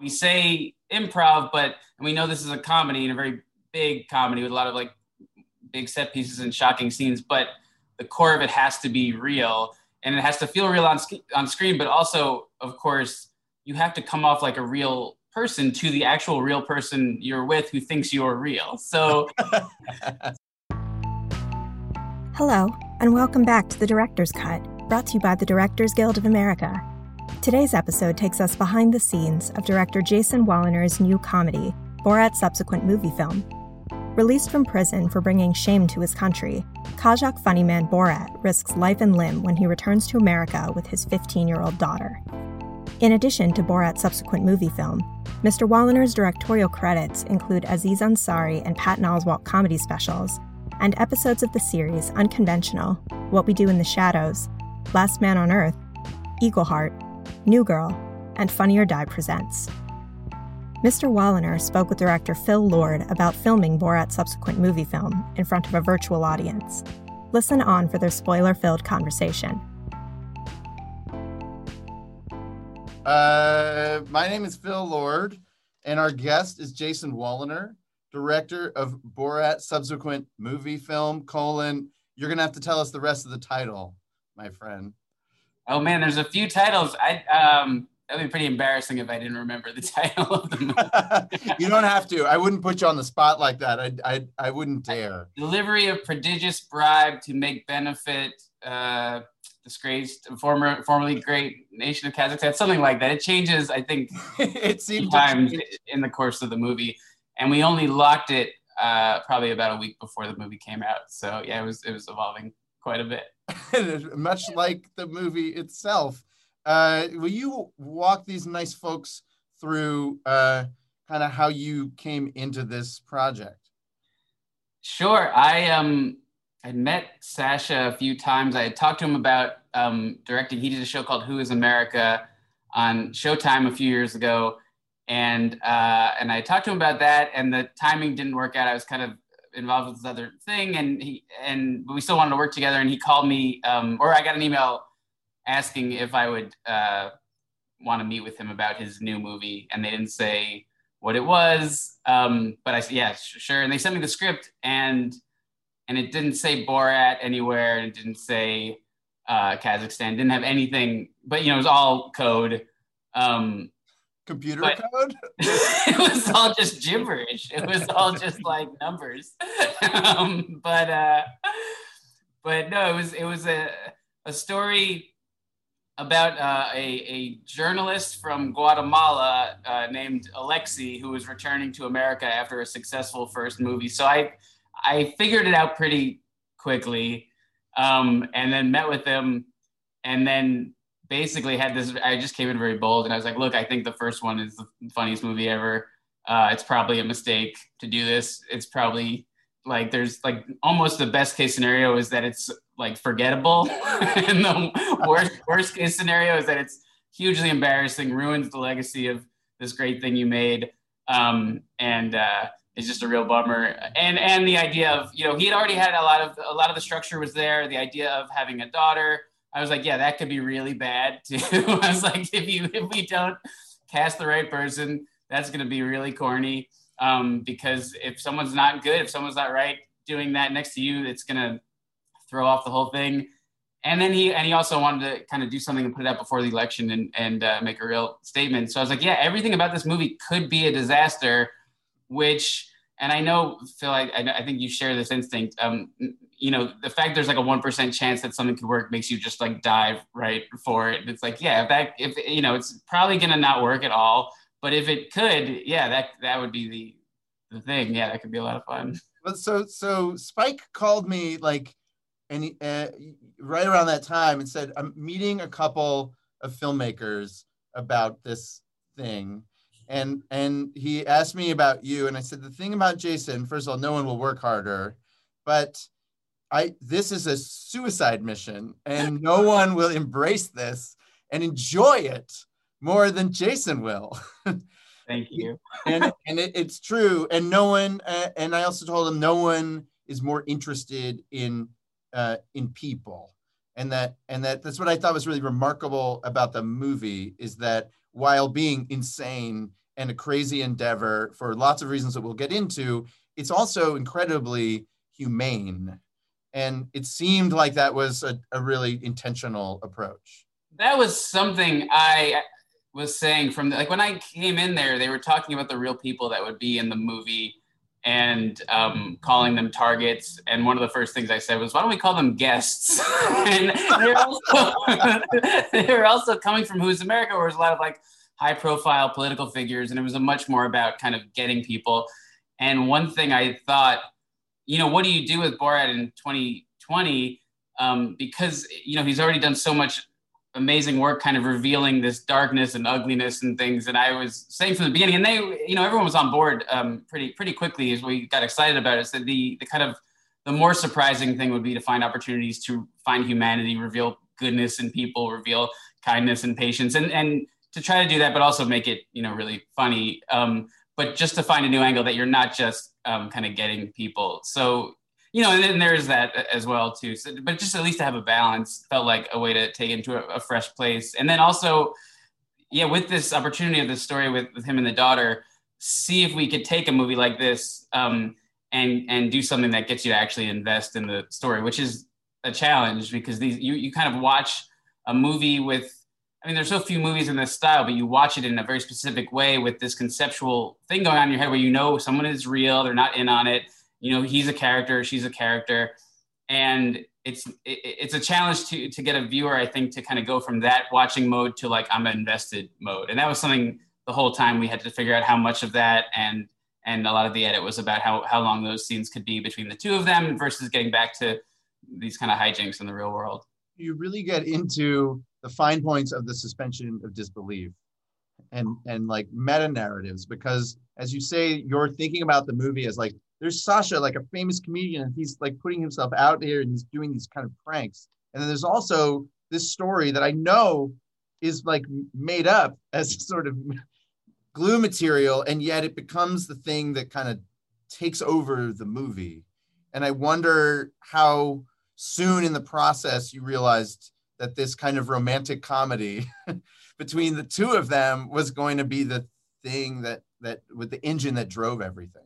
we say improv, but and we know this is a comedy and a very big comedy with a lot of like big set pieces and shocking scenes, but the core of it has to be real and it has to feel real on, on screen, but also, of course, you have to come off like a real person to the actual real person you're with who thinks you're real. So, hello, and welcome back to the Director's Cut, brought to you by the Directors Guild of America. Today's episode takes us behind the scenes of director Jason Woliner's new comedy, Borat's subsequent movie film. Released from prison for bringing shame to his country, Kazakh funny man Borat risks life and limb when he returns to America with his 15 year old daughter. In addition to Borat's subsequent movie film, Mr. Woliner's directorial credits include Aziz Ansari and Patton Oswalt comedy specials, and episodes of the series Unconventional, What We Do in the Shadows, Last Man on Earth, Eagleheart, New Girl, and Funny or Die Presents. Mr. Woliner spoke with director Phil Lord about filming Borat's subsequent movie film in front of a virtual audience. Listen on for their spoiler filled conversation. Uh, my name is Phil Lord, and our guest is Jason Woliner, director of Borat subsequent movie film, colon, you're going to have to tell us the rest of the title, my friend. Oh man, there's a few titles. I um that'd be pretty embarrassing if I didn't remember the title of the movie. you don't have to. I wouldn't put you on the spot like that. I I, I wouldn't dare. Delivery of prodigious bribe to make benefit uh disgraced former formerly great nation of Kazakhstan, something like that. It changes, I think, it seems times in the course of the movie, and we only locked it uh, probably about a week before the movie came out. So yeah, it was it was evolving quite a bit. much like the movie itself. Uh, will you walk these nice folks through uh, kind of how you came into this project? Sure. I um I met Sacha a few times. I had talked to him about um, directing. He did a show called Who Is America on Showtime a few years ago, and uh, and I talked to him about that. And the timing didn't work out. I was kind of involved with this other thing, and he and but we still wanted to work together. And he called me, um, or I got an email asking if I would uh, want to meet with him about his new movie, and they didn't say what it was. Um, but I said, yeah, sure. And they sent me the script, and and it didn't say Borat anywhere, and it didn't say uh, Kazakhstan. Didn't have anything, but you know, it was all code. Um, computer but code? it was all just gibberish. It was all just like numbers. um, but uh, but no, it was it was a a story about uh, a, a journalist from Guatemala uh, named Alexi who was returning to America after a successful first movie. So I I figured it out pretty quickly, um, and then met with him, and then basically had this. I just came in very bold, and I was like, "Look, I think the first one is the funniest movie ever. Uh, it's probably a mistake to do this. It's probably like there's like almost the best case scenario is that it's like forgettable, and the worst worst case scenario is that it's hugely embarrassing, ruins the legacy of this great thing you made, um, and uh, it's just a real bummer. And and the idea of you know he had already had a lot of a lot of the structure was there. The idea of having a daughter I was like, yeah, that could be really bad too. I was like, if you if we don't cast the right person, that's going to be really corny. Um, because if someone's not good, if someone's not right doing that next to you, it's going to throw off the whole thing. And then he and he also wanted to kind of do something and put it out before the election and and uh, make a real statement. So I was like, yeah, everything about this movie could be a disaster, which and I know Phil, I, I think you share this instinct. Um, you know, the fact there's like a one percent chance that something could work makes you just like dive right for it. It's like, yeah, if that if you know, it's probably gonna not work at all. But if it could, yeah, that that would be the the thing. Yeah, that could be a lot of fun. But so so Spike called me like, and uh, right around that time and said, I'm meeting a couple of filmmakers about this thing and and he asked me about you and i said the thing about jason first of all no one will work harder but I this is a suicide mission and no one will embrace this and enjoy it more than Jason will. Thank you. and and it, it's true. And no one. Uh, and I also told him no one is more interested in uh, in people. And that and that that's what I thought was really remarkable about the movie is that while being insane and a crazy endeavor for lots of reasons that we'll get into. It's also incredibly humane. And it seemed like that was a, a really intentional approach. That was something I was saying from the, like when I came in there, they were talking about the real people that would be in the movie and um, calling them targets. And one of the first things I said was, "Why don't we call them guests?" and they're also they're also coming from Who's America, where there's a lot of like high-profile political figures, and it was a much more about kind of getting people. And one thing I thought, you know, what do you do with Borat in 2020? Um, because you know he's already done so much amazing work kind of revealing this darkness and ugliness and things and i was saying from the beginning and they you know everyone was on board um, pretty pretty quickly as we got excited about it so the the kind of the more surprising thing would be to find opportunities to find humanity reveal goodness in people reveal kindness and patience and and to try to do that but also make it you know really funny um, but just to find a new angle that you're not just um, kind of getting people so you know, and then there's that as well too. So, but just at least to have a balance felt like a way to take into a, a, fresh place. And then also, yeah, with this opportunity of this story with, with him and the daughter, see if we could take a movie like this um, and and do something that gets you to actually invest in the story, which is a challenge because these you you kind of watch a movie with. I mean, there's so few movies in this style, but you watch it in a very specific way with this conceptual thing going on in your head where you know someone is real, they're not in on it. You know he's a character she's a character. And it's it, it's a challenge to to get a viewer i think to kind of go from that watching mode to like i'm invested mode. And that was something the whole time we had to figure out how much of that and and a lot of the edit was about how how long those scenes could be between the two of them versus getting back to these kind of hijinks in the real world. You really get into the fine points of the suspension of disbelief and and like meta narratives because as you say you're thinking about the movie as like there's Sacha, like a famous comedian, and he's like putting himself out there and he's doing these kind of pranks. And then there's also this story that I know is like made up as sort of glue material, and yet it becomes the thing that kind of takes over the movie. And I wonder how soon in the process you realized that this kind of romantic comedy between the two of them was going to be the thing that that with the engine that drove everything.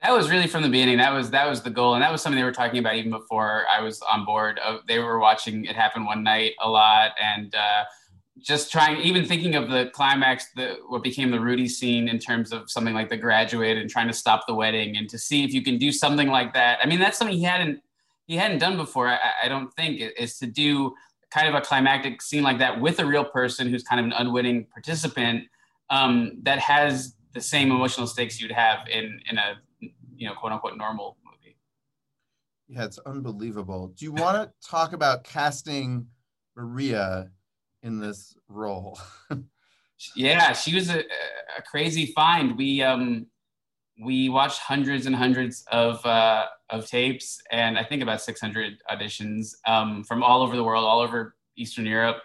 That was really from the beginning. That was that was the goal, and that was something they were talking about even before I was on board. Uh, they were watching it happen one night a lot, and uh, just trying, even thinking of the climax, the what became the Rudy scene in terms of something like The Graduate, and trying to stop the wedding, and to see if you can do something like that. I mean, that's something he hadn't he hadn't done before. I, I don't think is to do kind of a climactic scene like that with a real person who's kind of an unwitting participant um, that has the same emotional stakes you'd have in in a you know quote unquote normal movie. Yeah, it's unbelievable. Do you want to talk about casting Maria in this role? yeah, she was a, a, crazy find. We um we watched hundreds and hundreds of uh, of tapes and I think about 600 auditions um, from all over the world, all over Eastern Europe,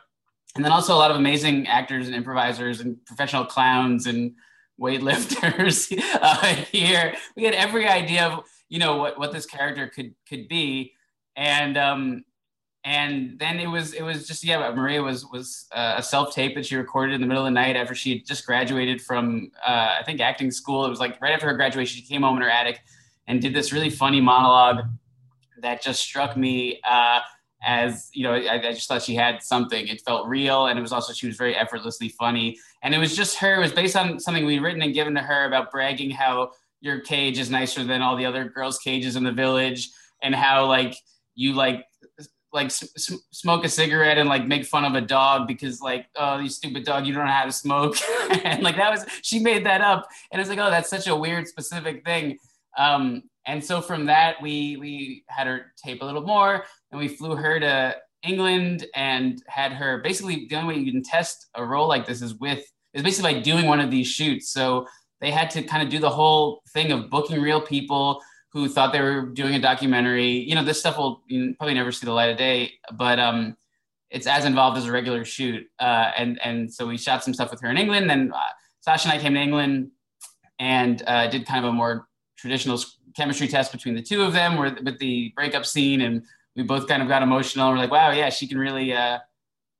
and then also a lot of amazing actors and improvisers and professional clowns and weightlifters uh, here. We had every idea of you know what what this character could could be, and um, and then it was it was just yeah. Maria was was uh, a self tape that she recorded in the middle of the night after she had just graduated from uh, I think acting school. It was like right after her graduation, she came home in her attic and did this really funny monologue that just struck me. Uh, as you know, I, I, just thought she had something. It felt real, and it was also she was very effortlessly funny. And it was just her. It was based on something we'd written and given to her about bragging how your cage is nicer than all the other girls' cages in the village, and how like you like like s- smoke a cigarette and like make fun of a dog because like oh you stupid dog you don't know how to smoke. And like that was she made that up. And it's like oh that's such a weird specific thing. Um, and so from that we we had her tape a little more and we flew her to England and had her basically the only way you can test a role like this is with is basically like doing one of these shoots. So they had to kind of do the whole thing of booking real people who thought they were doing a documentary. You know, this stuff will probably never see the light of day, but um, it's as involved as a regular shoot. Uh, and and so we shot some stuff with her in England. Then uh, Sacha and I came to England and uh, did kind of a more traditional chemistry test between the two of them, where with the breakup scene and we both kind of got emotional. We're like, wow, yeah, she can really uh,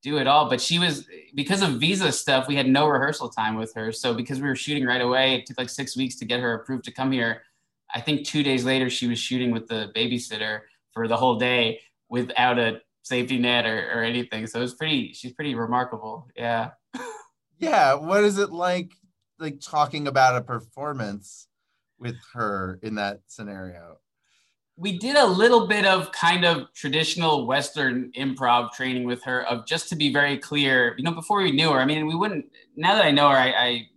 do it all. But she was because of visa stuff, we had no rehearsal time with her. So because we were shooting right away, it took like six weeks to get her approved to come here. I think two days later she was shooting with the babysitter for the whole day without a safety net or, or anything. So it was pretty she's pretty remarkable. Yeah. yeah. What is it like like talking about a performance with her in that scenario? we did a little bit of kind of traditional Western improv training with her of just to be very clear, you know, before we knew her. I mean, we wouldn't, now that I know her, I, I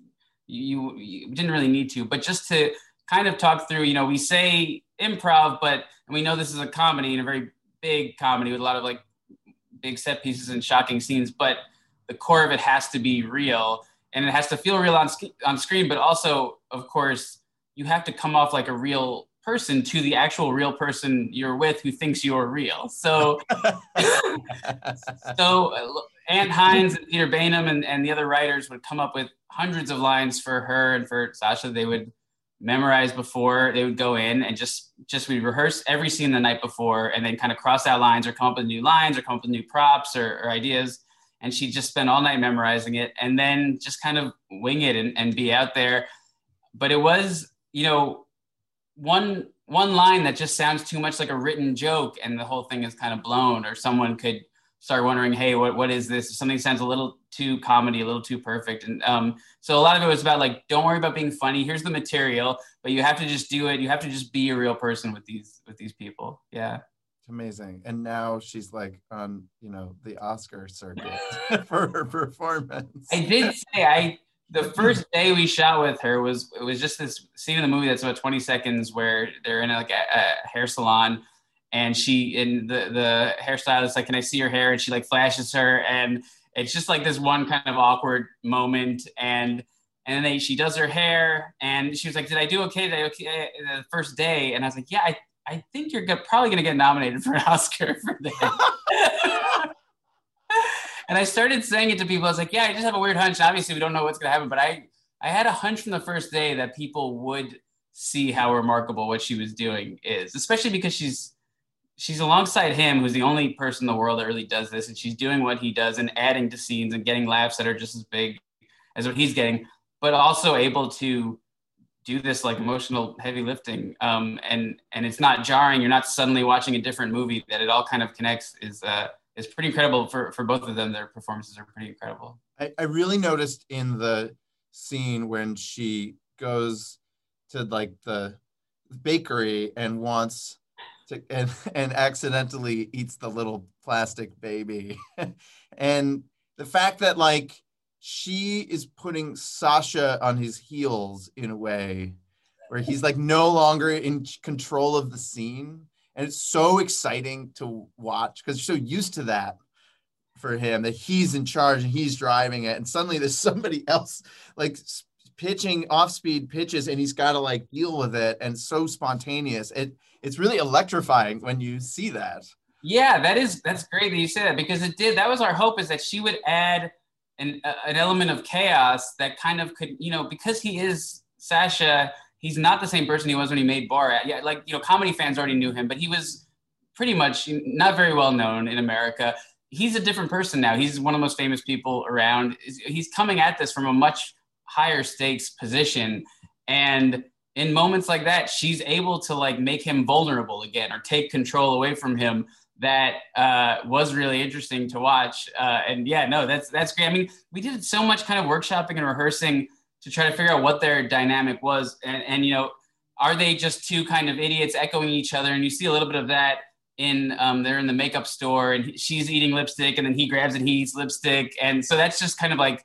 you, you didn't really need to, but just to kind of talk through, you know, we say improv, but and we know this is a comedy and a very big comedy with a lot of like big set pieces and shocking scenes, but the core of it has to be real and it has to feel real on, on screen, but also, of course, you have to come off like a real person to the actual real person you're with who thinks you're real. So, so uh, Ant Hines and Peter Baynham and, and the other writers would come up with hundreds of lines for her and for Sacha. They would memorize before they would go in and just just we rehearse every scene the night before and then kind of cross out lines or come up with new lines or come up with new props or, or ideas. And she'd just spent all night memorizing it and then just kind of wing it and, and be out there. But it was you know one one line that just sounds too much like a written joke and the whole thing is kind of blown or someone could start wondering hey what, what is this? Something sounds a little too comedy a little too perfect. And um, so a lot of it was about like don't worry about being funny. Here's the material but you have to just do it. You have to just be a real person with these with these people. Yeah. It's amazing. And now she's like on you know the oscar circuit for her performance. I did say i the first day we shot with her was it was just this scene in the movie that's about 20 seconds where they're in a, like a, a hair salon and she and the the hairstylist like can i see your hair and she like flashes her and it's just like this one kind of awkward moment and and then she does her hair and she was like did i do okay did i okay uh, the first day and i was like yeah i, I think you're probably to get nominated for an oscar for that and I started saying it to people. I was like, yeah, I just have a weird hunch. Obviously, we don't know what's to happen, but I, I had a hunch from the first day that people would see how remarkable what she was doing is, especially because she's she's alongside him, who's the only person in the world that really does this, and she's doing what he does and adding to scenes and getting laughs that are just as big as what he's getting, but also able to do this like emotional heavy lifting um, and and it's not jarring you're not suddenly watching a different movie that it all kind of connects is uh, is pretty incredible for for both of them. Their performances are pretty incredible. I, I really noticed in the scene when she goes to like the bakery and wants to and and accidentally eats the little plastic baby. And the fact that like she is putting Sacha on his heels in a way where he's like no longer in control of the scene. And it's so exciting to watch because you're so used to that for him that he's in charge and he's driving it. And suddenly there's somebody else like pitching off speed pitches and he's got to like deal with it and so spontaneous. It it's really electrifying when you see that yeah that is that's great that you say that because it did that was our hope is that she would add an, an element of chaos that kind of could you know because he is Sacha he's not the same person he was when he made Borat. Yeah, like you know, comedy fans already knew him, but he was pretty much not very well known in America. He's a different person now. He's one of the most famous people around. He's coming at this from a much higher stakes position, and in moments like that, she's able to like make him vulnerable again or take control away from him. That uh, was really interesting to watch. Uh, and yeah, no, that's that's great. I mean, we did so much kind of workshopping and rehearsing to try to figure out what their dynamic was and, and you know are they just two kind of idiots echoing each other and you see a little bit of that in um, they're in the makeup store and she's eating lipstick and then he grabs it, he eats lipstick and so that's just kind of like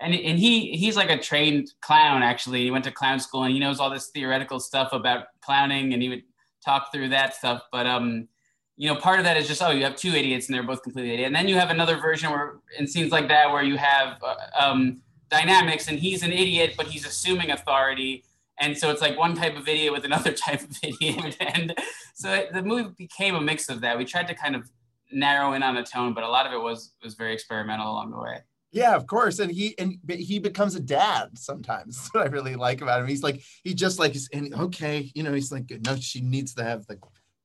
and, and he he's like a trained clown actually. He went to clown school and he knows all this theoretical stuff about clowning and he would talk through that stuff. But um you know part of that is just oh you have two idiots and they're both completely idiot and then you have another version where in scenes like that where you have uh, um dynamics and he's an idiot but he's assuming authority. And so it's like one type of idiot with another type of idiot. And so the movie became a mix of that. We tried to kind of narrow in on a tone but a lot of it was was very experimental along the way yeah of course and he and he becomes a dad sometimes That's what i really like about him he's like he just like and okay you know he's like no she needs to have the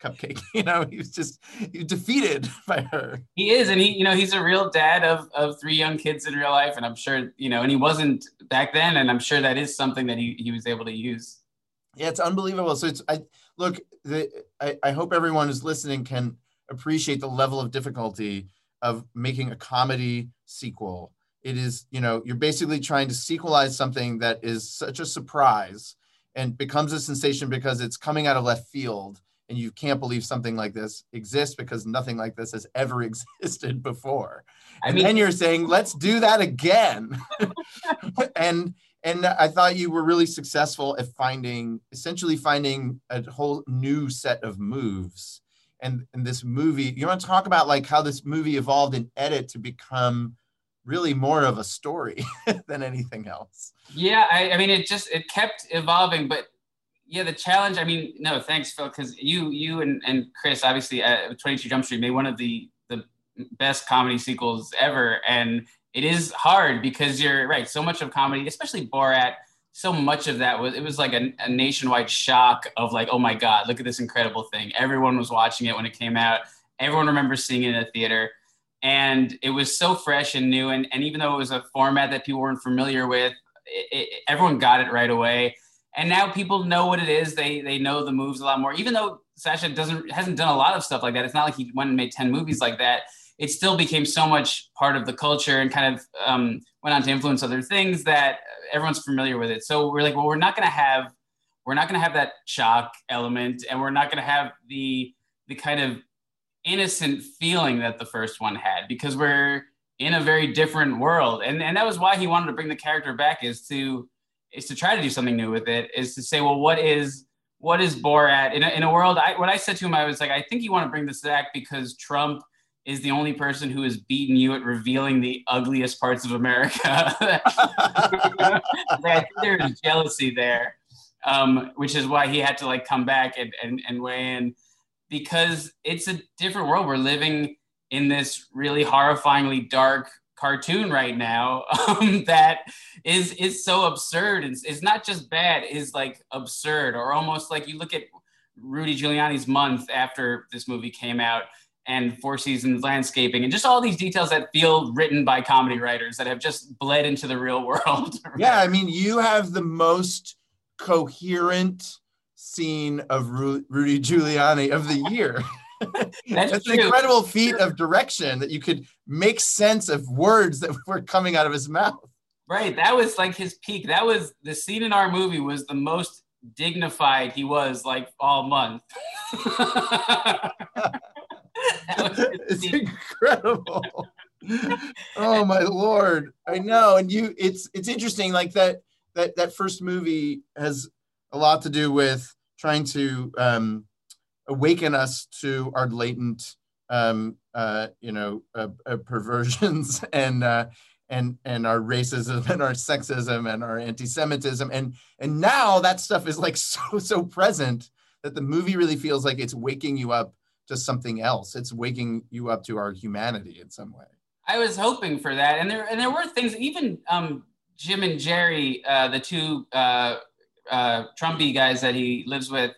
cupcake. You know, he was just he defeated by her. He is, and he, you know, he's a real dad of of three young kids in real life, and I'm sure, you know, and he wasn't back then, and I'm sure that is something that he he was able to use. Yeah, it's unbelievable. So it's I look, the I, I hope everyone who's listening can appreciate the level of difficulty of making a comedy sequel. It is, you know, you're basically trying to sequelize something that is such a surprise and becomes a sensation because it's coming out of left field and you can't believe something like this exists because nothing like this has ever existed before. I and mean, then you're saying, let's do that again. and and I thought you were really successful at finding essentially finding a whole new set of moves. And, and this movie, you want to talk about like how this movie evolved in edit to become really more of a story than anything else. Yeah, I, I mean, it just it kept evolving, but yeah, the challenge. I mean, no, thanks, Phil, because you you and, and Chris obviously at 22 Jump Street made one of the the best comedy sequels ever, and it is hard because you're right. So much of comedy, especially Borat, so much of that was it was like a, a nationwide shock of like, oh my god, look at this incredible thing. Everyone was watching it when it came out. Everyone remembers seeing it in a theater and it was so fresh and new and, and even though it was a format that people weren't familiar with it, it, everyone got it right away. And now people know what it is. They they know the moves a lot more. Even though Sacha doesn't hasn't done a lot of stuff like that it's not like he went and made 10 movies like that it still became so much part of the culture and kind of um, went on to influence other things that everyone's familiar with it. So we're like well we're not going to have we're not going to have that shock element and we're not going to have the the kind of innocent feeling that the first one had because we're in a very different world. And and that was why he wanted to bring the character back is to is to try to do something new with it is to say well what is what is borat? In a, in a world i what i said to him i was like i think you want to bring this back because trump is the only person who has beaten you at revealing the ugliest parts of america. I think there's jealousy there um, which is why he had to like come back and, and, and weigh in because it's a different world. We're living in this really horrifyingly dark cartoon right now um, that is is so absurd. It's, it's not just bad; is like absurd, or almost like you look at Rudy Giuliani's month after this movie came out, and Four Seasons landscaping, and just all these details that feel written by comedy writers that have just bled into the real world. yeah, I mean, you have the most coherent scene of Ru- Rudy Giuliani of the year. That's, That's an incredible feat of direction that you could make sense of words that were coming out of his mouth. Right. That was like his peak. That was the scene in our movie was the most dignified he was like all month. it's incredible. oh my lord. I know. And you it's it's interesting like that that that first movie has a lot to do with trying to um, awaken us to our latent, um, uh, you know, uh, uh, perversions and uh, and and our racism and our sexism and our anti-Semitism and and now that stuff is like so so present that the movie really feels like it's waking you up to something else. It's waking you up to our humanity in some way. I was hoping for that, and there and there were things. Even um, Jim and Jerry, uh, the two uh, uh, Trumpy guys that he lives with,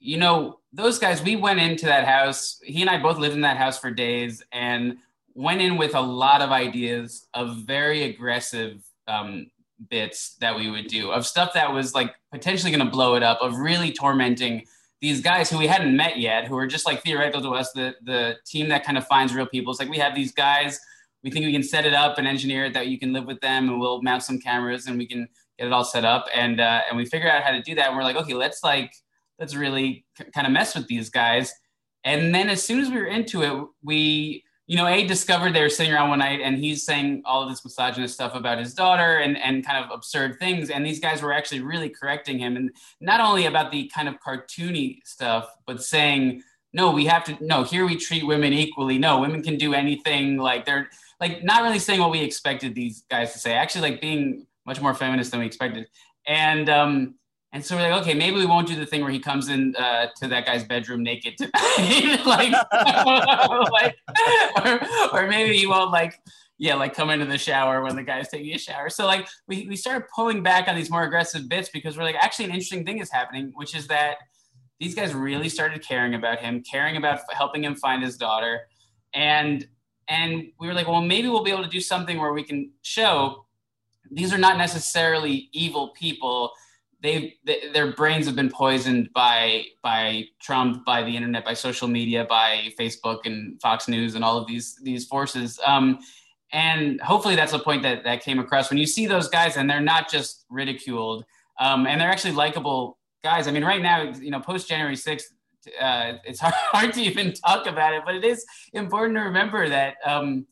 you know, those guys, we went into that house. He and I both lived in that house for days and went in with a lot of ideas of very aggressive um, bits that we would do, of stuff that was like potentially going to blow it up, of really tormenting these guys who we hadn't met yet, who were just like theoretical to us, the, the team that kind of finds real people. It's like we have these guys, we think we can set it up and engineer it that you can live with them and we'll mount some cameras and we can get it all set up, and uh, and we figured out how to do that. And we're like, okay, let's like let's really c- kind of mess with these guys. And then as soon as we were into it, we you know, A discovered they were sitting around one night and he's saying all of this misogynist stuff about his daughter and, and kind of absurd things. And these guys were actually really correcting him. And not only about the kind of cartoony stuff, but saying, no, we have to, no, here we treat women equally. No, women can do anything. Like they're like not really saying what we expected these guys to say, actually like being much more feminist than we expected. And um, and so we're like, okay, maybe we won't do the thing where he comes in uh, to that guy's bedroom naked tonight, like, like or, or, maybe he won't like, yeah, like come into the shower when the guy's taking a shower. So like we we started pulling back on these more aggressive bits because we're like, actually, an interesting thing is happening, which is that these guys really started caring about him, caring about helping him find his daughter, and and we were like, well, maybe we'll be able to do something where we can show these are not necessarily evil people. They, their brains have been poisoned by by Trump, by the internet, by social media, by Facebook and Fox News and all of these these forces. Um, and hopefully that's a point that that came across when you see those guys and they're not just ridiculed um, and they're actually likable guys. I mean, right now, you know, post January 6th, uh, it's hard, hard, to even talk about it, but it is important to remember that, um,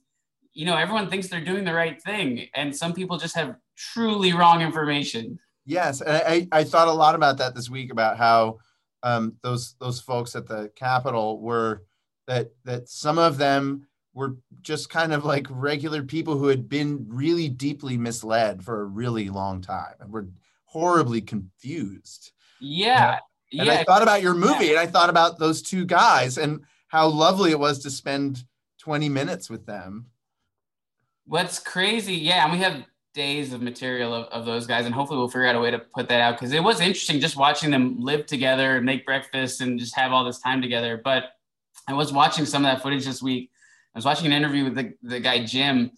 you know, everyone thinks they're doing the right thing, and some people just have truly wrong information. Yes, and I, I thought a lot about that this week about how um, those those folks at the Capitol were that that some of them were just kind of like regular people who had been really deeply misled for a really long time and were horribly confused. Yeah. And yeah. I thought about your movie yeah. and I thought about those two guys and how lovely it was to spend 20 minutes with them. What's crazy, yeah, and we have days of material of, of those guys, and hopefully we'll figure out a way to put that out because it was interesting just watching them live together and make breakfast and just have all this time together. But I was watching some of that footage this week. I was watching an interview with the, the guy Jim,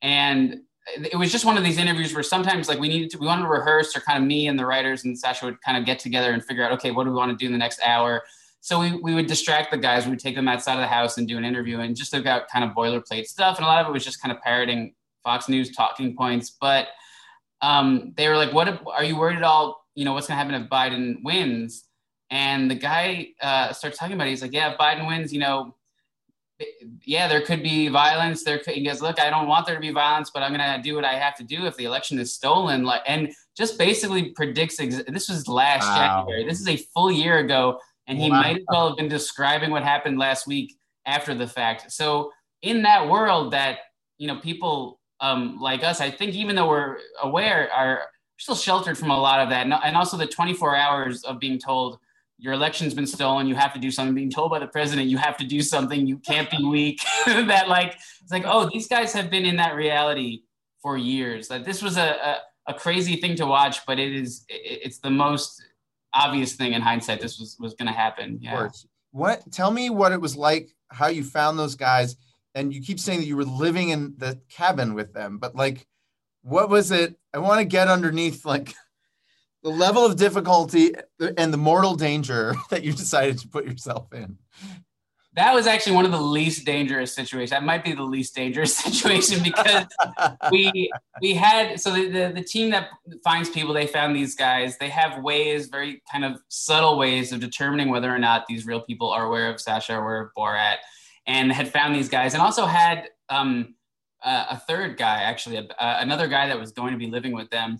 and it was just one of these interviews where sometimes like we needed to we wanted to rehearse or kind of me and the writers and Sacha would kind of get together and figure out okay what do we want to do in the next hour so we, we would distract the guys we would take them outside of the house and do an interview and just about kind of boilerplate stuff and a lot of it was just kind of parroting Fox News talking points but um, they were like what if, are you worried at all you know what's going to happen if Biden wins and the guy uh, starts talking about it he's like yeah if Biden wins you know yeah, there could be violence. There could, he goes, look, I don't want there to be violence, but I'm going to do what I have to do if the election is stolen. Like, and just basically predicts. Ex- this was last wow. January. This is a full year ago, and he wow. might as well have been describing what happened last week after the fact. So in that world, that you know, people um, like us, I think, even though we're aware, are still sheltered from a lot of that, and also the 24 hours of being told your election's been stolen. You have to do something. Being told by the president, you have to do something. You can't be weak. that like it's like, oh, these guys have been in that reality for years. That this was a, a, a crazy thing to watch, but it is it, it's the most obvious thing in hindsight. This was was going to happen. Yeah. What? Tell me what it was like. How you found those guys, and you keep saying that you were living in the cabin with them, but like, what was it? I want to get underneath like the level of difficulty and the mortal danger that you decided to put yourself in. That was actually one of the least dangerous situations. That might be the least dangerous situation because we we had so the, the, the team that finds people they found these guys they have ways very kind of subtle ways of determining whether or not these real people are aware of Sacha or Borat and had found these guys and also had um, uh, a third guy actually uh, another guy that was going to be living with them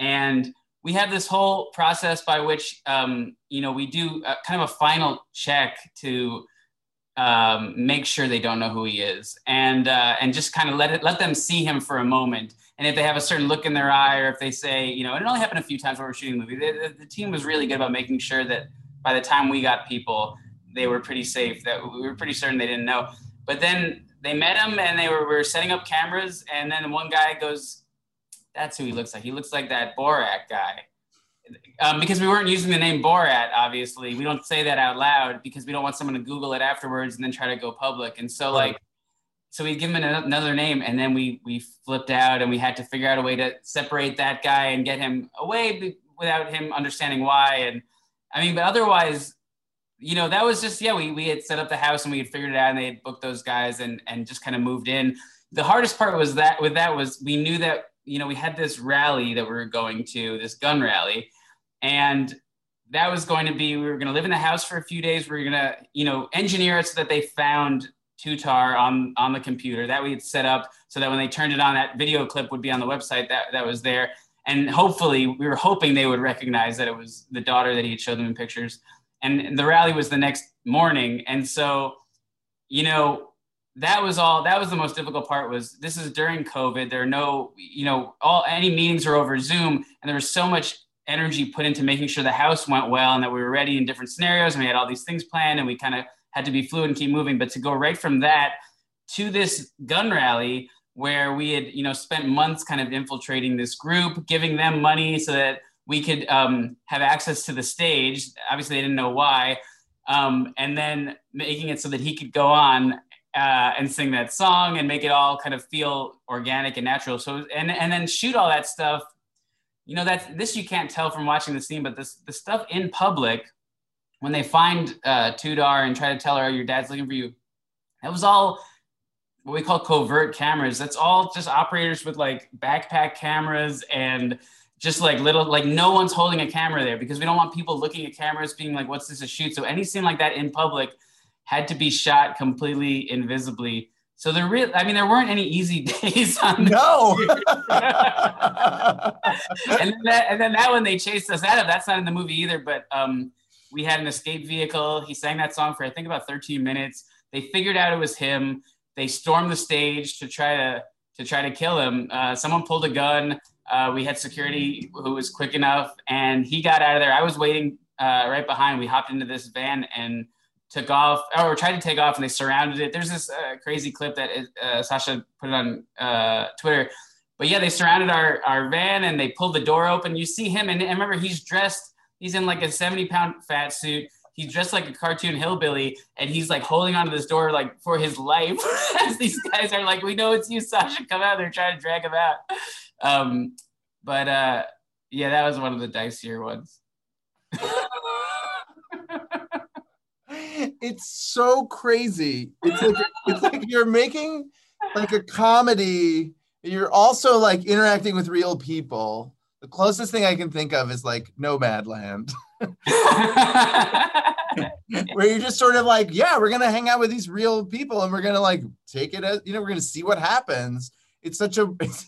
and we have this whole process by which um, you know we do a, kind of a final check to um, make sure they don't know who he is and uh, and just kind of let it let them see him for a moment and if they have a certain look in their eye or if they say you know it only happened a few times when we are shooting the movie the, the, team was really good about making sure that by the time we got people they were pretty safe that we were pretty certain they didn't know but then they met him and they were, were setting up cameras and then one guy goes that's who he looks like. He looks like that Borat guy. Um, because we weren't using the name Borat, obviously, we don't say that out loud because we don't want someone to Google it afterwards and then try to go public. And so, like, so we give him another name, and then we we flipped out, and we had to figure out a way to separate that guy and get him away without him understanding why. And I mean, but otherwise, you know, that was just yeah, we we had set up the house and we had figured it out, and they had booked those guys and and just kind of moved in. The hardest part was that with that was we knew that you know, we had this rally that we were going to, this gun rally, and that was going to be we were going to live in the house for a few days. We were going to, you know, engineer it so that they found Tutar on on the computer that we had set up so that when they turned it on, that video clip would be on the website that that was there. And hopefully, we were hoping they would recognize that it was the daughter that he had showed them in pictures. And the rally was the next morning, and so, you know, that was all that was the most difficult part was this is during covid there are no you know all any meetings are over zoom and there was so much energy put into making sure the house went well and that we were ready in different scenarios and we had all these things planned and we kind of had to be fluid and keep moving but to go right from that to this gun rally where we had you know spent months kind of infiltrating this group giving them money so that we could um, have access to the stage. Obviously, they didn't know why. Um, and then making it so that he could go on uh, and sing that song and make it all kind of feel organic and natural. So and and then shoot all that stuff. You know that this you can't tell from watching the scene, but this the stuff in public when they find uh, Tutar and try to tell her your dad's looking for you. That was all what we call covert cameras. That's all just operators with like backpack cameras and just like little like no one's holding a camera there because we don't want people looking at cameras being like what's this a shoot so any scene like that in public had to be shot completely invisibly so there really, I mean there weren't any easy days on no. And, then that, and then that one they chased us out of. That's not in the movie either but um, we had an escape vehicle. He sang that song for i think about 13 minutes. They figured out it was him. They stormed the stage to try to to try to kill him. Uh, someone pulled a gun. Uh, we had security who was quick enough, and he got out of there. I was waiting uh, right behind. We hopped into this van and took off, or tried to take off, and they surrounded it. There's this uh, crazy clip that uh, Sacha put it on uh, Twitter. But yeah, they surrounded our, our van and they pulled the door open. You see him, and, and remember, he's dressed, he's in like a 70 pound fat suit he's dressed like a cartoon hillbilly and he's like holding onto this door like for his life as these guys are like we know it's you Sacha come out they're trying to drag him out um, but uh, yeah, that was one of the dicier ones. it's so crazy. It's like it's like you're making like a comedy. You're also like interacting with real people. The closest thing I can think of is like Nomadland. Where you're just sort of like, yeah, we're gonna hang out with these real people and we're gonna like take it as you know, we're gonna see what happens. It's such a it's,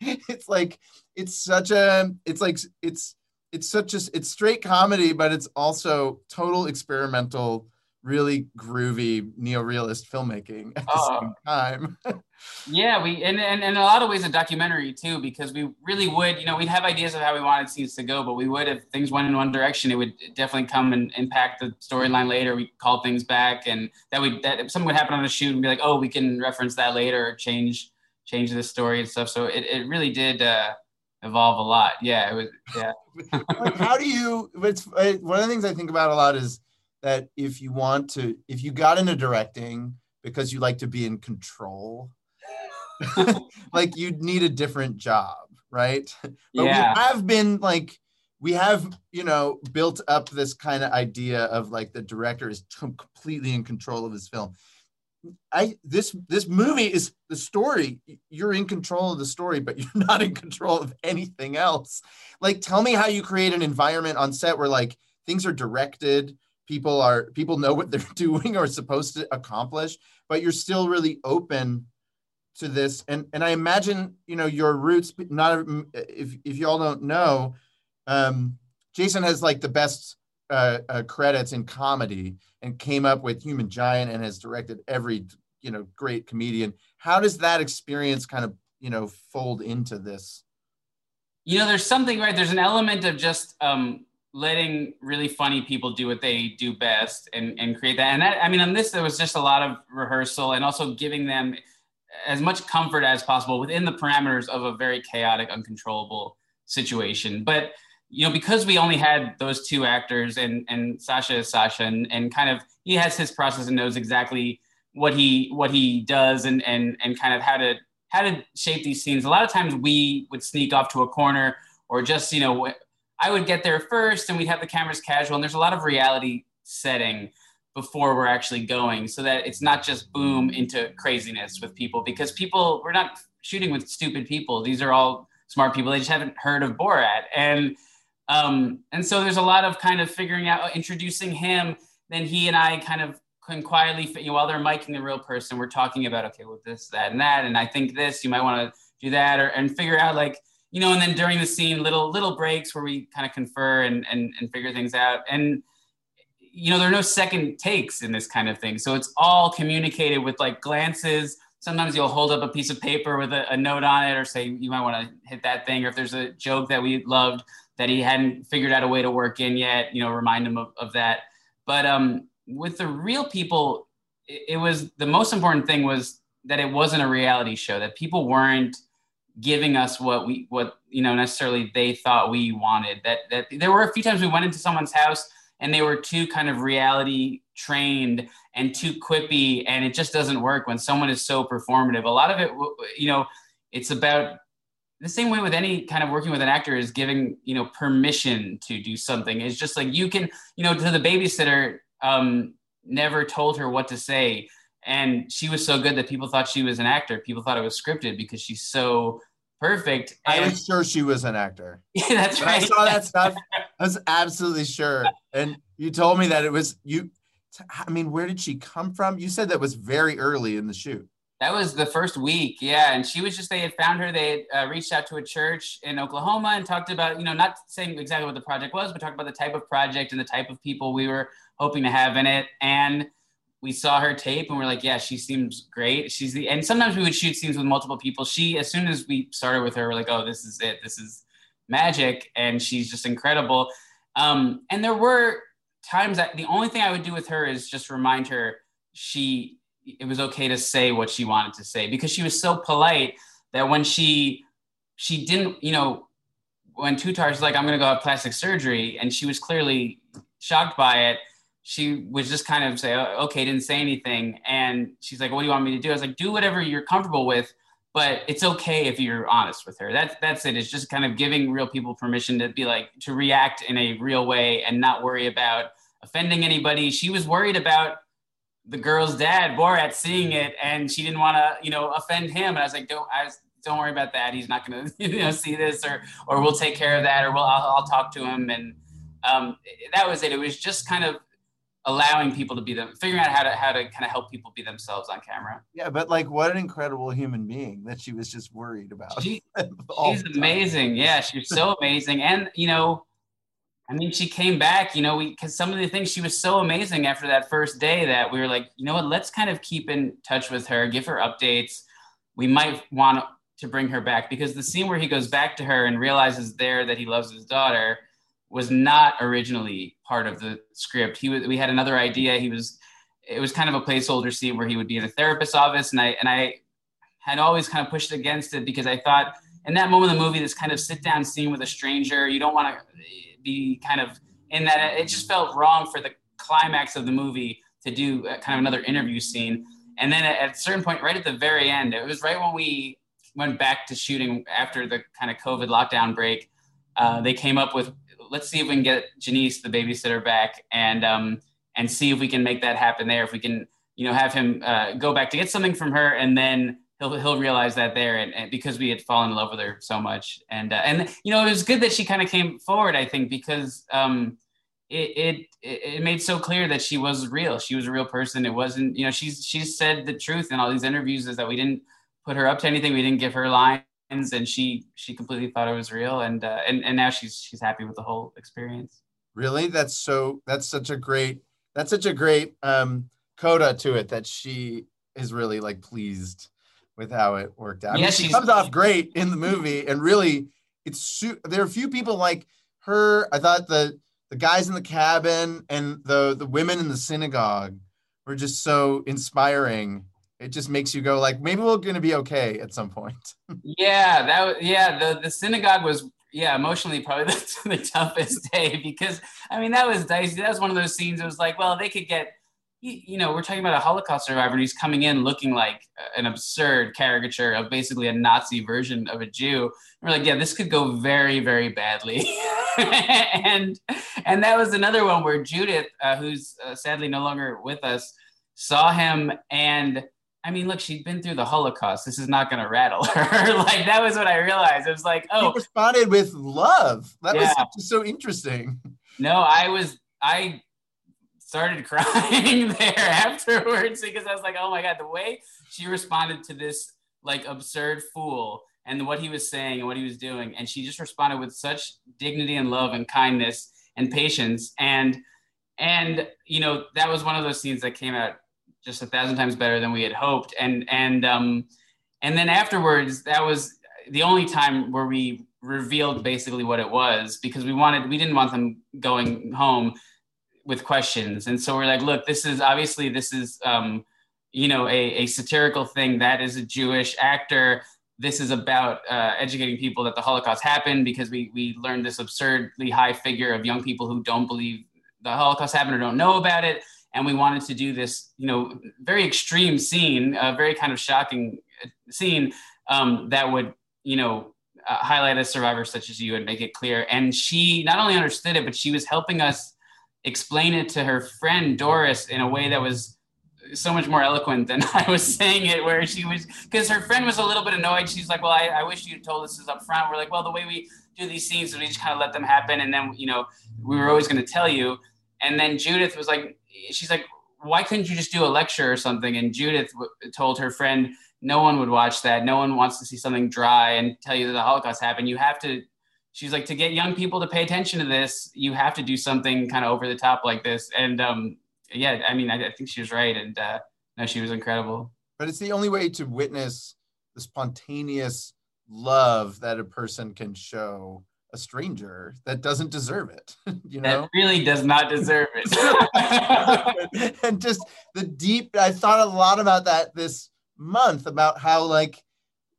it's like it's such a it's like it's it's such a it's straight comedy but it's also total experimental really groovy neo-realist filmmaking at the uh, same time. Yeah we and, and, and in a lot of ways a documentary too because we really would you know we'd have ideas of how we wanted scenes to go but we would if things went in one direction it would definitely come and impact the storyline later. We call things back and that would that if something would happen on a shoot and be like oh we can reference that later or change change the story and stuff. So it, it really did uh, evolve a lot. Yeah, it was. Yeah. like how do you? It's one of the things I think about a lot is that if you want to, if you got into directing because you like to be in control, like you'd need a different job, right? But yeah. we have been like we have you know built up this kind of idea of like the director is completely in control of his film I this this movie is the story. You're in control of the story, but you're not in control of anything else. Like, tell me how you create an environment on set where like things are directed, people are people know what they're doing or supposed to accomplish, but you're still really open to this. And and I imagine you know your roots. Not if if you all don't know, um, Jason has like the best uh, uh, credits in comedy and came up with Human Giant and has directed every you know great comedian. How does that experience kind of you know fold into this? You know, there's something right. There's an element of just um, letting really funny people do what they do best and and create that. And that I mean, on this there was just a lot of rehearsal and also giving them as much comfort as possible within the parameters of a very chaotic, uncontrollable situation. But you know, because we only had those two actors and and Sacha is Sacha and, and kind of he has his process and knows exactly what he what he does and and and kind of how to how to shape these scenes. A lot of times we would sneak off to a corner or just, you know, I would get there first and we'd have the cameras casual and there's a lot of reality setting before we're actually going so that it's not just boom into craziness with people because people we're not shooting with stupid people. These are all smart people. They just haven't heard of Borat. And um, and so there's a lot of kind of figuring out, introducing him. Then he and I kind of can quietly, you know, while they're miking the real person, we're talking about, okay, well, this, that, and that. And I think this, you might want to do that or, and figure out like, you know, and then during the scene, little, little breaks where we kind of confer and, and, and figure things out. And, you know, there are no second takes in this kind of thing. So it's all communicated with like glances. Sometimes you'll hold up a piece of paper with a, a note on it or say, you might want to hit that thing. Or if there's a joke that we loved, that he hadn't figured out a way to work in yet, you know, remind him of, of that. But um, with the real people, it, it was the most important thing was that it wasn't a reality show, that people weren't giving us what we what you know necessarily they thought we wanted that that there were a few times we went into someone's house and they were too kind of reality trained and too quippy and it just doesn't work when someone is so performative a lot of it you know it's about the same way with any kind of working with an actor is giving you know permission to do something it's just like you can you know to the babysitter um never told her what to say and she was so good that people thought she was an actor people thought it was scripted because she's so perfect I and- was sure she was an actor. yeah that's When I saw that stuff, I was absolutely sure. And you told me that it was you. I mean, where did she come from? You said that was very early in the shoot. That was the first week, yeah. And she was just, they had found her, they had uh, reached out to a church in Oklahoma and talked about, you know, not saying exactly what the project was, but talked about the type of project and the type of people we were hoping to have in it. And we saw her tape and we're like, yeah, she seems great. She's the, and sometimes we would shoot scenes with multiple people. She, as soon as we started with her, we're like, oh, this is it. This is magic. And she's just incredible. Um, and there were times that the only thing I would do with her is just remind her she it was okay to say what she wanted to say because she was so polite that when she she didn't you know when Tutar's like I'm gonna go have plastic surgery and she was clearly shocked by it she was just kind of say oh, okay didn't say anything. And she's like what do you want me to do? I was like do whatever you're comfortable with but it's okay if you're honest with her. That's that's it. It's just kind of giving real people permission to be like to react in a real way and not worry about offending anybody. She was worried about the girl's dad Borat seeing it and she didn't want to you know offend him. And I was like don't I was, don't worry about that. He's not gonna you know see this or or we'll take care of that or we'll I'll, I'll talk to him. And um, that was it. It was just kind of allowing people to be them figuring out how to how to kind of help people be themselves on camera. Yeah, but like, what an incredible human being that she was just worried about. she, she's amazing. Yeah she's so amazing. And you know I mean, she came back, you know, we because some of the things she was so amazing after that first day that we were like, you know what, let's kind of keep in touch with her, give her updates. We might want to bring her back because the scene where he goes back to her and realizes there that he loves his daughter was not originally part of the script. He was we had another idea. He was it was kind of a placeholder scene where he would be in a therapist's office and I and I had always kind of pushed against it because I thought in that moment of the movie, this kind of sit down scene with a stranger, you don't want to be kind of in that. It just felt wrong for the climax of the movie to do kind of another interview scene. And then at, at a certain point, right at the very end, it was right when we went back to shooting after the kind of COVID lockdown break. Uh, they came up with let's see if we can get Jeanise, the babysitter, back and um, and see if we can make that happen there. If we can, you know, have him uh, go back to get something from her, and then he'll he'll realize that there, and, and because we had fallen in love with her so much, and uh, and you know, it was good that she kind of came forward. I think because um, it, it it made so clear that she was real. She was a real person. It wasn't, you know, she's she's said the truth in all these interviews is that we didn't put her up to anything. We didn't give her lines, and she she completely thought it was real. And uh, and and now she's she's happy with the whole experience. Really? That's so that's such a great that's such a great um coda to it that she is really like pleased with how it worked out. I Yeah, mean, she comes off great in the movie and really it's su- there are a few people like her. I thought the the guys in the cabin and the the women in the synagogue were just so inspiring. It just makes you go like maybe we're going to be okay at some point. Yeah, that was yeah. The the synagogue was yeah emotionally probably the, the toughest day because I mean that was dicey. That was one of those scenes. It was like, well, they could get you, you know we're talking about a Holocaust survivor and he's coming in looking like an absurd caricature of basically a Nazi version of a Jew. And we're like, yeah, this could go very very badly. and and that was another one where Judith, uh, who's uh, sadly no longer with us, saw him and I mean, look, she'd been through the Holocaust. This is not going to rattle her. like that was what I realized. It was like, He oh responded with love. That Yeah. was just so interesting. no, I was I started crying there afterwards because I was like, oh my god, the way she responded to this like absurd fool and what he was saying and what he was doing, and she just responded with such dignity and love and kindness and patience. And and you know that was one of those scenes that came out just a thousand times better than we had hoped. And and um and then afterwards that was the only time where we revealed basically what it was because we wanted we didn't want them going home with questions. And so we're like look this is obviously this is um you know a, a satirical thing that is a jewish actor. This is about uh, educating people that the Holocaust happened because we we learned this absurdly high figure of young people who don't believe the Holocaust happened or don't know about it, and we wanted to do this, you know, very extreme scene, a very kind of shocking uh, scene um, that would, you know, uh, highlight a survivor such as you and make it clear. And she not only understood it, but she was helping us explain it to her friend Doris in a way that was so much more eloquent than I was saying it, where she was, because her friend was a little bit annoyed. She's like, Well, I, I wish you told us this up front. We're like, Well, the way we do these scenes is we just kind of let them happen. And then, you know, we were always going to tell you. And then Judith was like, She's like, Why couldn't you just do a lecture or something? And Judith w- told her friend, No one would watch that. No one wants to see something dry and tell you that the Holocaust happened. You have to she's like to get young people to pay attention to this you have to do something kind of over the top like this and um yeah, I mean, I, I think she was right, and uh, no, she was incredible. But it's the only way to witness the spontaneous love that a person can show a stranger that doesn't deserve it. You know, that really does not deserve it. and just the deep. I thought a lot about that this month about how like,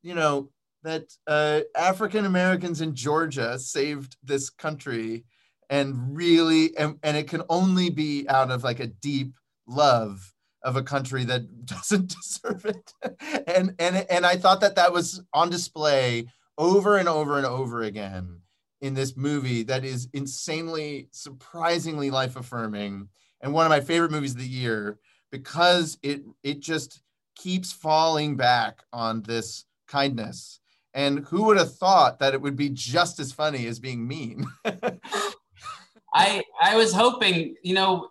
you know, that uh, African Americans in Georgia saved this country and really and, and it can only be out of like a deep love of a country that doesn't deserve it. And and and i thought that that was on display over and over and over again in this movie that is insanely surprisingly life affirming and one of my favorite movies of the year because it it just keeps falling back on this kindness and who would have thought that it would be just as funny as being mean I I was hoping, you know,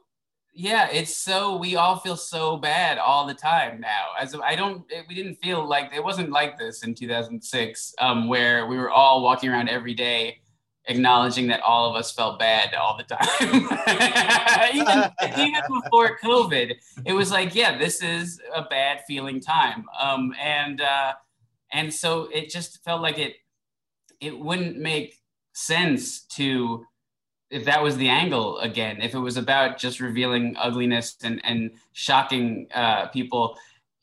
yeah, it's so we all feel so bad all the time now. As I don't, we didn't feel like it wasn't like this in 2006, um, where we were all walking around every day acknowledging that all of us felt bad all the time. even, even before COVID, it was like, yeah, this is a bad feeling time. Um, and uh, and so it just felt like it it wouldn't make sense to if that was the angle again, if it was about just revealing ugliness and and shocking uh, people,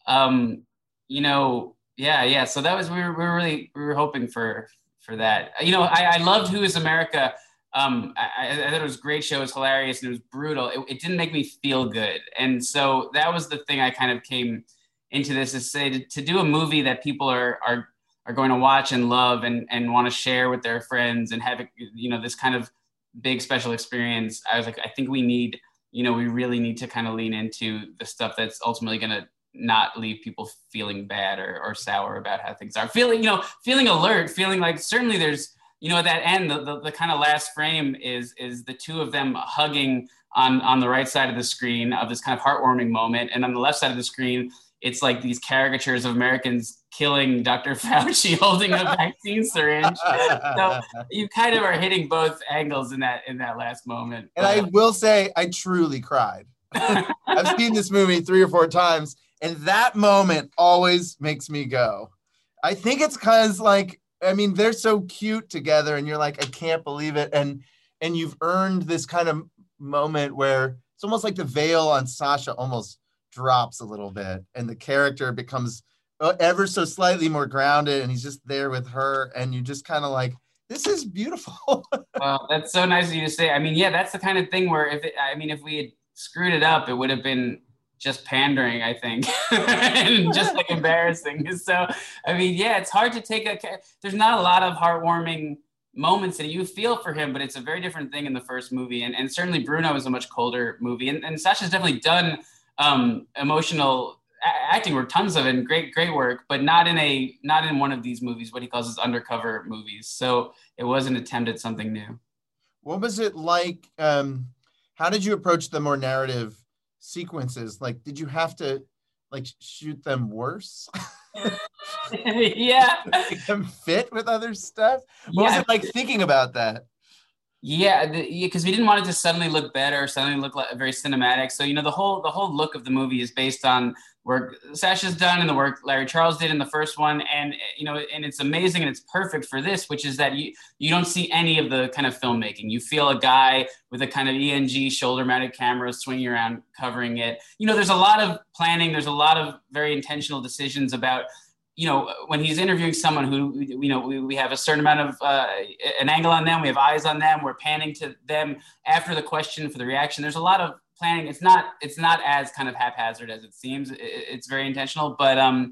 um, you know, yeah, yeah. So that was we were, we were really we were hoping for for that. You know, I, I loved Who Is America. Um, I, I, thought it was a great show. It was hilarious and it was brutal. It, it, didn't make me feel good, and so that was the thing I kind of came into this is say to, to do a movie that people are are are going to watch and love and and want to share with their friends and have you know this kind of big special experience, I was like, I think we need, you know, we really need to kind of lean into the stuff that's ultimately going to not leave people feeling bad or, or sour about how things are. Feeling, you know, feeling alert, feeling like certainly there's, you know, at that end, the, the, the kind of last frame is is the two of them hugging on on the right side of the screen of this kind of heartwarming moment, and on the left side of the screen, it's like these caricatures of Americans killing Dr. Fauci holding a vaccine syringe. So you kind of are hitting both angles in that in that last moment. And I will say, I truly cried. I've seen this movie three or four times, and that moment always makes me go. I think it's because like I mean they're so cute together, and you're like I can't believe it, and and you've earned this kind of moment where it's almost like the veil on Sacha almost drops a little bit, and the character becomes uh, ever so slightly more grounded and he's just there with her and you just kind of like this is beautiful. Well that's so nice of you to say. I mean yeah that's the kind of thing where if it, i mean if we had screwed it up it would have been just pandering i think and just like embarrassing. So i mean yeah it's hard to take a there's not a lot of heartwarming moments that you feel for him but it's a very different thing in the first movie and, and certainly bruno is a much colder movie and, and Sacha's definitely done um, emotional acting work, tons of it, and great, great work, but not in a not in one of these movies, what he calls his undercover movies. So it was an attempt at something new. What was it like? Um, how did you approach the more narrative sequences? Like, did you have to like shoot them worse? yeah, Make them fit with other stuff. What yeah. was it like thinking about that? Yeah, because we didn't want it to suddenly look better, suddenly look like very cinematic. So you know, the whole the whole look of the movie is based on work Sacha's done and the work Larry Charles did in the first one, and you know, and it's amazing and it's perfect for this, which is that you you don't see any of the kind of filmmaking. You feel a guy with a kind of ENG shoulder-mounted camera swinging around covering it. You know, there's a lot of planning. There's a lot of very intentional decisions about you know, when he's interviewing someone who, you know, we, we have a certain amount of uh, an angle on them, we have eyes on them, we're panning to them after the question for the reaction. There's a lot of planning. It's not it's not as kind of haphazard as it seems. It's very intentional, but um,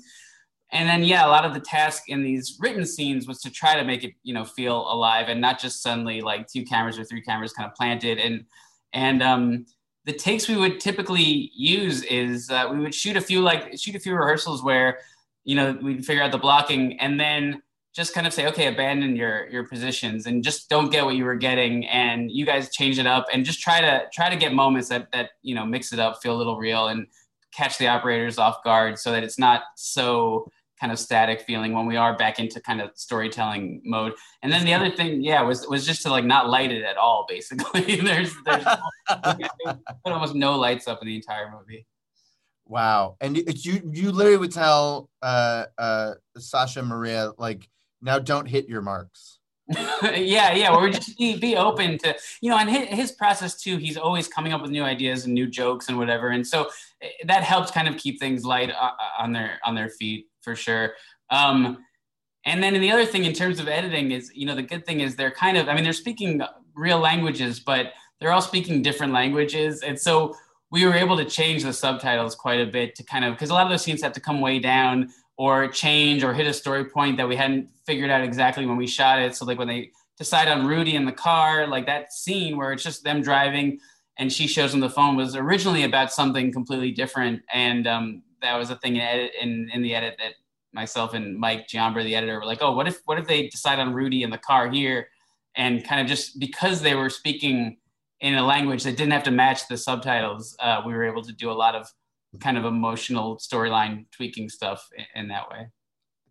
and then yeah, a lot of the task in these written scenes was to try to make it you know feel alive and not just suddenly like two cameras or three cameras kind of planted and and um the takes we would typically use is uh, we would shoot a few like shoot a few rehearsals where you know, we'd figure out the blocking and then just kind of say, okay, abandon your your positions and just don't get what you were getting, and you guys change it up and just try to try to get moments that that you know mix it up, feel a little real, and catch the operators off guard so that it's not so kind of static feeling when we are back into kind of storytelling mode. And then the other thing, yeah, was was just to like not light it at all. Basically, there's there's put almost no lights up in the entire movie. Wow. And you you literally would tell uh uh Sacha Maria like now don't hit your marks. yeah, yeah. We're just be, be open to you know, and his, his process too. He's always coming up with new ideas and new jokes and whatever, and so eh, that helps kind of keep things light uh, uh, on their on their feet for sure. Um, and then the other thing in terms of editing is, you know, the good thing is they're kind of, I mean, they're speaking real languages, but they're all speaking different languages, and so we were able to change the subtitles quite a bit to kind of because a lot of those scenes have to come way down or change or hit a story point that we hadn't figured out exactly when we shot it. So like when they decide on Rudy in the car, like that scene where it's just them driving and she shows them the phone was originally about something completely different. And um, that was a thing in, edit, in, in the edit that myself and Mike Giambra, the editor, were like, oh, what if what if they decide on Rudy in the car here? And kind of just because they were speaking in a language that didn't have to match the subtitles, uh, we were able to do a lot of kind of emotional storyline tweaking stuff in, in, that way.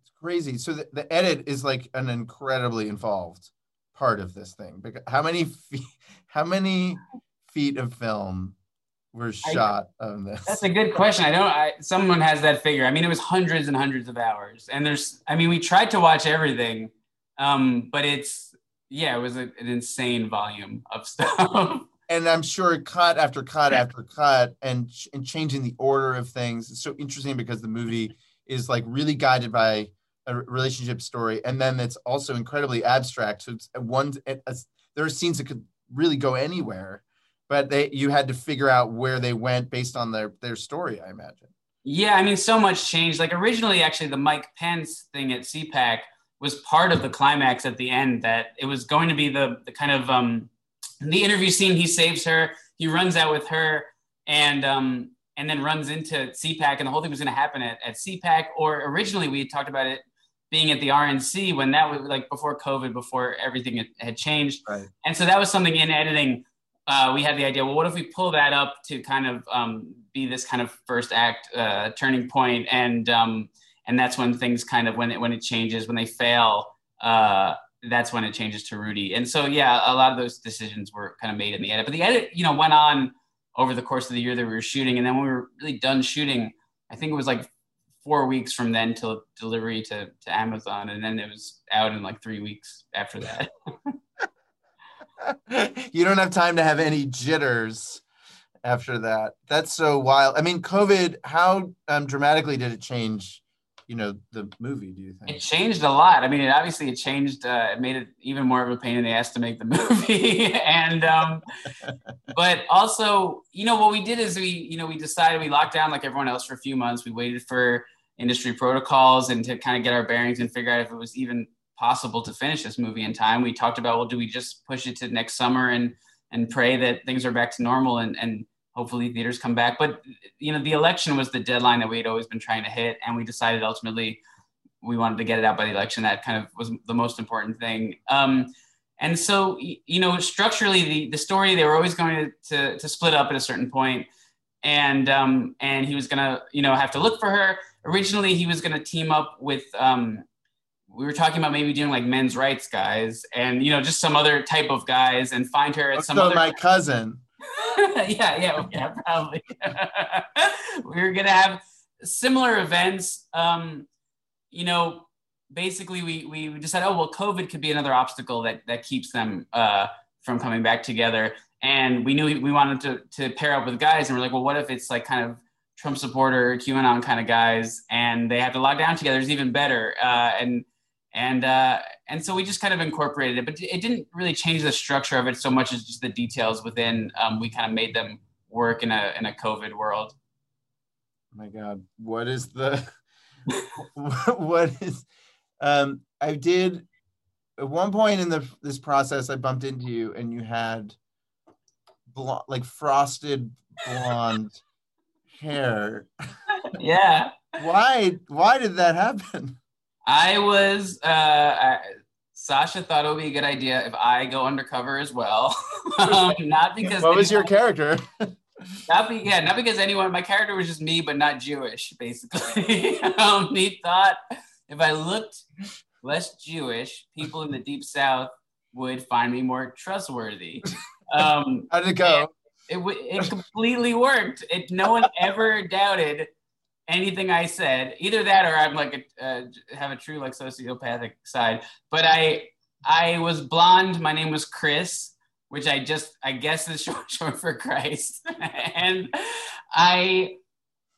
It's crazy. So the, the edit is like an incredibly involved part of this thing. Because how many feet, how many feet of film were shot I, on this? That's a good question. I don't. I, someone has that figure. I mean, it was hundreds and hundreds of hours, and there's. I mean, we tried to watch everything, um, but it's yeah, it was a, an insane volume of stuff. and I'm sure cut after cut after cut, and and changing the order of things. It's so interesting because the movie is like really guided by a relationship story, and then it's also incredibly abstract. So it's uh, one. Uh, it, there are scenes that could really go anywhere, but they you had to figure out where they went based on their their story. I imagine. Yeah, I mean, so much changed. Like originally, actually, the Mike Pence thing at CPAC was part of the climax at the end that it was going to be the, the kind of um, the interview scene he saves her he runs out with her and um, and then runs into cpac and the whole thing was going to happen at, at cpac or originally we had talked about it being at the rnc when that was like before covid before everything had, had changed right. and so that was something in editing uh, we had the idea well what if we pull that up to kind of um, be this kind of first act uh, turning point and um, and that's when things kind of when it when it changes when they fail uh, that's when it changes to rudy. And so yeah a lot of those decisions were kind of made in the edit. But the edit you know went on over the course of the year that we were shooting. And then when we were really done shooting i think it was like four weeks from then till delivery to, to amazon. And then it was out in like three weeks after that. You don't have time to have any jitters after that. That's so wild. I mean covid how um, dramatically did it change you know the movie do you think? It changed a lot. I mean it obviously it changed uh, it made it even more of a pain in the ass to make the movie. And um but also you know what we did is we you know we decided we locked down like everyone else for a few months. We waited for industry protocols and to kind of get our bearings and figure out if it was even possible to finish this movie in time. We talked about well do we just push it to next summer and and pray that things are back to normal and and hopefully theaters come back. But you know, the election was the deadline that we had always been trying to hit, and we decided ultimately we wanted to get it out by the election. That kind of was the most important thing. Um, and so, you know, structurally, the, the story they were always going to, to, to split up at a certain point, and um, and he was gonna, you know, have to look for her. Originally, he was gonna team up with. Um, we were talking about maybe doing like men's rights guys, and you know, just some other type of guys, and find her at some. So other my cousin. yeah, yeah, yeah, probably. we were gonna have similar events. Um, you know, basically, we we decided, oh well, COVID could be another obstacle that that keeps them uh, from coming back together. And we knew we wanted to to pair up with guys, and we're like, well, what if it's like kind of Trump supporter, QAnon kind of guys, and they have to log down together is even better. Uh, and and uh, and so we just kind of incorporated it, but it didn't really change the structure of it so much as just the details within. Um, we kind of made them work in a in a COVID world. Oh my God, what is the what is? Um, I did at one point in the this process, I bumped into you, and you had blonde, like frosted blonde hair. Yeah. why? Why did that happen? I was. Uh, I, Sacha thought it would be a good idea if I go undercover as well. um, not because. What was your character? not be, yeah, not because anyone. My character was just me, but not Jewish. Basically, um, he thought if I looked less Jewish, people in the deep South would find me more trustworthy. Um, How did it go? It, it, it completely worked. It no one ever doubted anything I said. Either that, or I'm like a, uh, have a true like sociopathic side. But I I was blonde. My name was Chris, which I just I guess is short, short for Christ, and I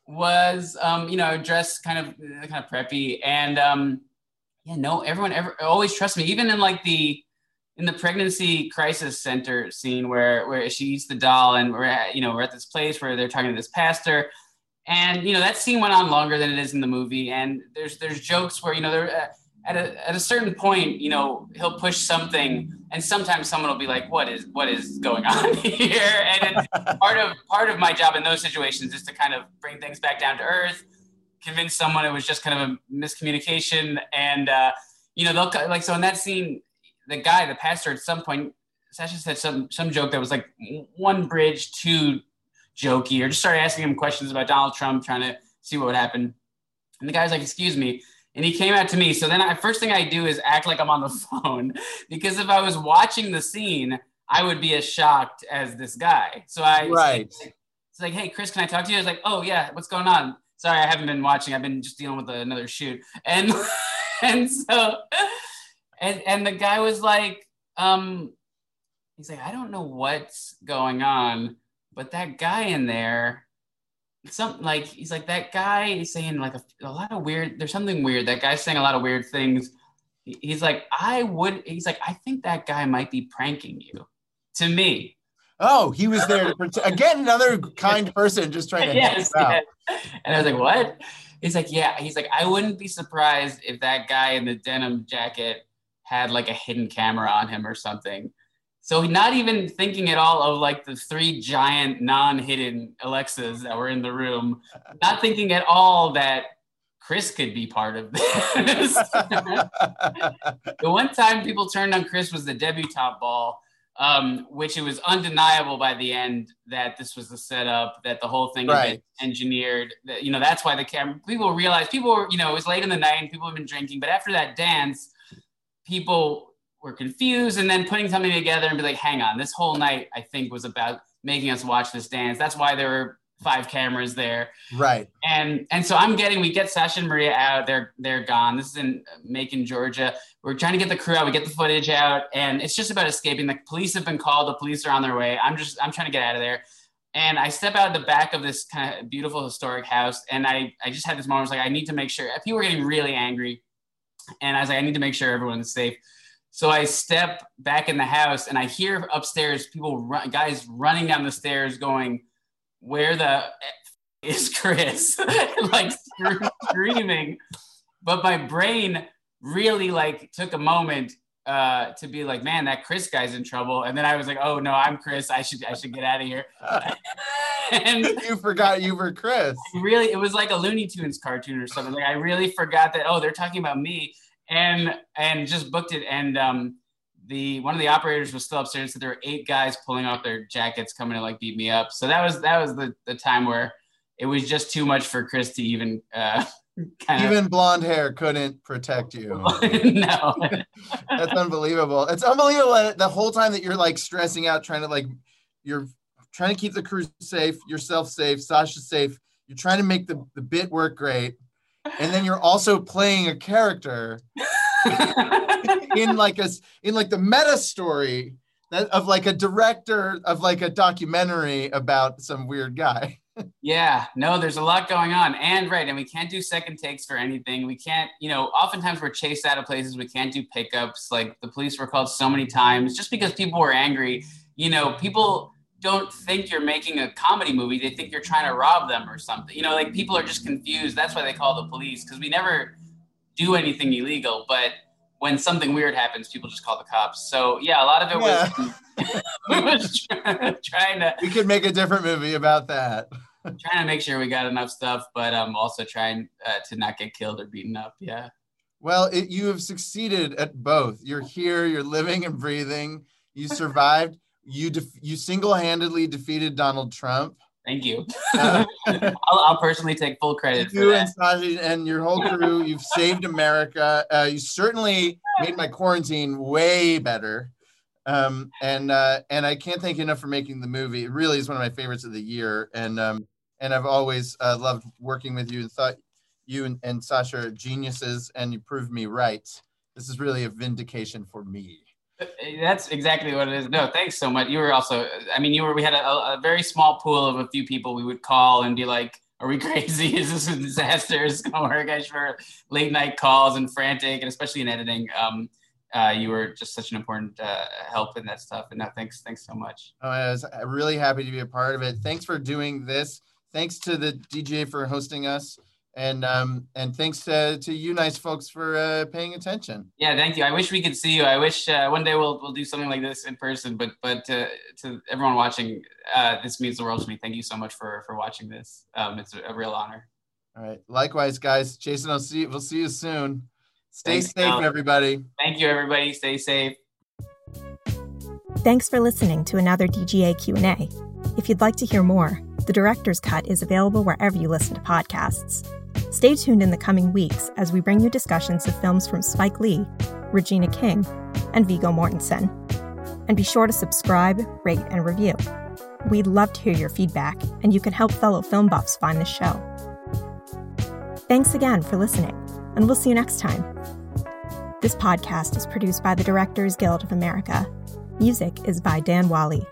was um, you know dressed kind of kind of preppy and um, yeah no everyone ever always trust me even in like the in the pregnancy crisis center scene where where she eats the doll and we're at, you know we're at this place where they're talking to this pastor and you know that scene went on longer than it is in the movie. And there's there's jokes where you know there uh, at a, at a certain point you know he'll push something and sometimes someone will be like what is what is going on here? And part of part of my job in those situations is to kind of bring things back down to earth convince someone it was just kind of a miscommunication. And uh, you know they'll like so in that scene the guy, the pastor, at some point, Sacha said some some joke that was like one bridge too jokey, or just started asking him questions about Donald Trump, trying to see what would happen. And the guy's like, "Excuse me," and he came out to me. So then, I, first thing I do is act like I'm on the phone, because if I was watching the scene, I would be as shocked as this guy. So I right. It's like, "Hey, Chris, can I talk to you?" I was like, "Oh yeah, what's going on?" Sorry, I haven't been watching. I've been just dealing with another shoot, and and so and and the guy was like, um, he's like, I don't know what's going on, but that guy in there, something like he's like that guy is saying like a, a lot of weird. There's something weird. That guy's saying a lot of weird things. He's like, I would. He's like, I think that guy might be pranking you. To me. Oh, he was there to protect. Again, another kind person just trying to yes, yes. And I was like, what? He's like, yeah. He's like, I wouldn't be surprised if that guy in the denim jacket had like a hidden camera on him or something. So not even thinking at all of like the three giant non-hidden Alexas that were in the room, not thinking at all that Chris could be part of this. the one time people turned on Chris was the debutante ball, um, which it was undeniable by the end that this was the setup, that the whole thing right. had been engineered. That you know that's why the camera. People realized people were you know it was late in the night and people have been drinking, but after that dance people were confused and then putting something together and be like, hang on, this whole night I think was about making us watch this dance. That's why there were five cameras there. Right. And and so I'm getting we get Sacha and Maria out. They're they're gone. This is in Macon, Georgia. We're trying to get the crew out. We get the footage out, and it's just about escaping. The police have been called. The police are on their way. I'm just I'm trying to get out of there. And I step out the back of this kind of beautiful historic house, and I I just had this moment. I was like, I need to make sure. People were getting really angry and I was like, I need to make sure everyone's safe. So I step back in the house and I hear upstairs people, run, guys running down the stairs going, Where the is Chris? like screaming. But my brain really like took a moment uh, to be like, man, that Chris guy's in trouble. And then I was like, oh no, I'm Chris. I should I should get out of here. and you forgot you were Chris. Really, it was like a Looney Tunes cartoon or something. Like I really forgot that. Oh, they're talking about me, and and just booked it. And um, the one of the operators was still upstairs, so there were eight guys pulling off their jackets, coming to like beat me up. So that was that was the the time where it was just too much for Chris to even. Uh, Even of... blonde hair couldn't protect you. no. That's unbelievable. It's unbelievable the whole time that you're like stressing out, trying to like, you're trying to keep the crew safe, yourself safe, Sacha safe. You're trying to make the, the bit work great. And then you're also playing a character in like a in like the meta story that, of like a director of like a documentary about some weird guy. yeah, no, there's a lot going on. And right, and we can't do second takes for anything. We can't, you know, oftentimes we're chased out of places. We can't do pickups. Like the police were called so many times just because people were angry. You know, people don't think you're making a comedy movie. They think you're trying to rob them or something. You know, like people are just confused. That's why they call the police because we never do anything illegal. But when something weird happens, people just call the cops. So yeah, a lot of it yeah. was, was trying to. We could make a different movie about that. trying to make sure we got enough stuff, but um, also trying uh, to not get killed or beaten up. Yeah. Well, it, you have succeeded at both. You're here. You're living and breathing. You survived. You def- you single-handedly defeated Donald Trump. Thank you. Uh, I'll, I'll, personally take full credit you and Saji and your whole crew. You've saved America. Uh, you certainly made my quarantine way better. Um, and uh, and I can't thank you enough for making the movie. It really is one of my favorites of the year. And um, and I've always uh, loved working with you and thought you and, and Sacha are geniuses, and you proved me right. This is really a vindication for me. That's exactly what it is. No, thanks so much. You were also, I mean, you were, we had a, a very small pool of a few people we would call and be like, are we crazy? Is this a disaster? Is this gonna work? I for late night calls and frantic, and especially in editing. Um, uh, you were just such an important uh, help in that stuff. And no, thanks, thanks so much. Oh, I was really happy to be a part of it. Thanks for doing this. Thanks to the DGA for hosting us and um, and thanks to, to you nice folks for uh, paying attention. Yeah, thank you. I wish we could see you. I wish uh, one day we'll we'll do something like this in person. But but to, to everyone watching, uh, this means the world to me. Thank you so much for for watching this. Um, it's a, a real honor. All right. Likewise, guys. Jason, I'll see. We'll see you soon. Stay Thanks, safe, everybody. Thank you, everybody. Stay safe. Thanks for listening to another DGA Q&A. If you'd like to hear more, the director's cut is available wherever you listen to podcasts. Stay tuned in the coming weeks as we bring you discussions of films from Spike Lee, Regina King, and Viggo Mortensen. And be sure to subscribe, rate, and review. We'd love to hear your feedback, and you can help fellow film buffs find the show. Thanks again for listening, and we'll see you next time. This podcast is produced by the Directors Guild of America. Music is by Dan Wally.